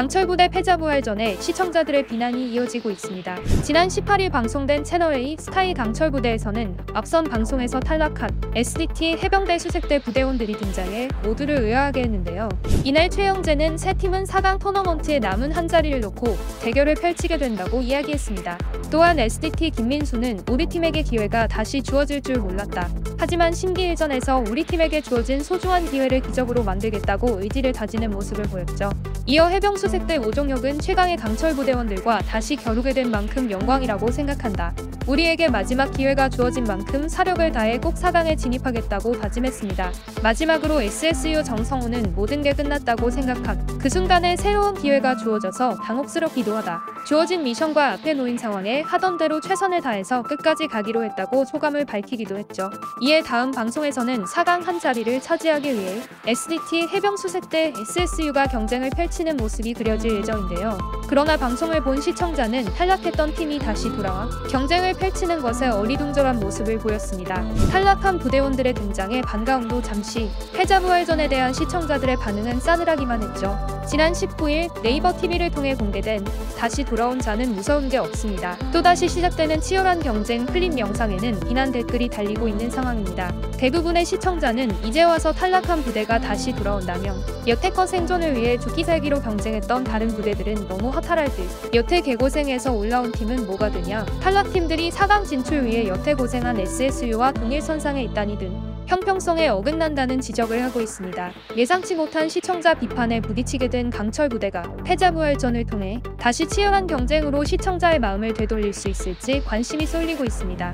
강철부대 패자 부활 전에 시청자들의 비난이 이어지고 있습니다. 지난 18일 방송된 채널A 스카이 강철부대에서는 앞선 방송에서 탈락한 SDT 해병대 수색대 부대원들이 등장해 모두를 의아하게 했는데요. 이날 최영재는 새 팀은 4강 토너먼트에 남은 한 자리를 놓고 대결을 펼치게 된다고 이야기했습니다. 또한 SDT 김민수는 우리 팀에게 기회가 다시 주어질 줄 몰랐다. 하지만 신기일전에서 우리 팀에게 주어진 소중한 기회를 기적으로 만들겠다고 의지를 다지는 모습을 보였죠. 이어 해병 수색대 오종혁은 최강의 강철 부대원들과 다시 겨루게 된 만큼 영광이라고 생각한다. 우리에게 마지막 기회가 주어진 만큼 사력을 다해 꼭 4강에 진입하겠다고 다짐했습니다. 마지막으로 SSU 정성우는 모든 게 끝났다고 생각함. 그 순간에 새로운 기회가 주어져서 당혹스럽기도 하다. 주어진 미션과 앞에 놓인 상황에 하던 대로 최선을 다해서 끝까지 가기로 했다고 소감을 밝히기도 했죠. 이에 다음 방송에서는 4강 한 자리를 차지하기 위해 SDT 해병수색대 SSU가 경쟁을 펼치는 모습 이 그려질 예정인데요. 그러나 방송을 본 시청자는 탈락했던 팀이 다시 돌아와 경쟁을 펼치는 것에 어리둥절한 모습을 보였습니다. 탈락한 부대원들의 등장에 반가움도 잠시 패자부활전에 대한 시청자들의 반응은 싸늘하기만 했죠. 지난 19일 네이버 TV를 통해 공개된 다시 돌아온 자는 무서운 게 없습니다. 또다시 시작되는 치열한 경쟁 클립 영상에는 비난 댓글이 달리고 있는 상황입니다. 대부분의 시청자는 이제 와서 탈락한 부대가 다시 돌아온다면 여태껏 생존을 위해 죽기 살기로 경쟁했던 다른 부대들은 너무 허탈할 듯 여태 개고생에서 올라온 팀은 뭐가 되냐 탈락팀들이 4강 진출 위해 여태 고생한 SSU와 동일선상에 있다니 등 형평성에 어긋난다는 지적을 하고 있습니다. 예상치 못한 시청자 비판에 부딪히게 된 강철 부대가 패자부활전을 통해 다시 치열한 경쟁으로 시청자의 마음을 되돌릴 수 있을지 관심이 쏠리고 있습니다.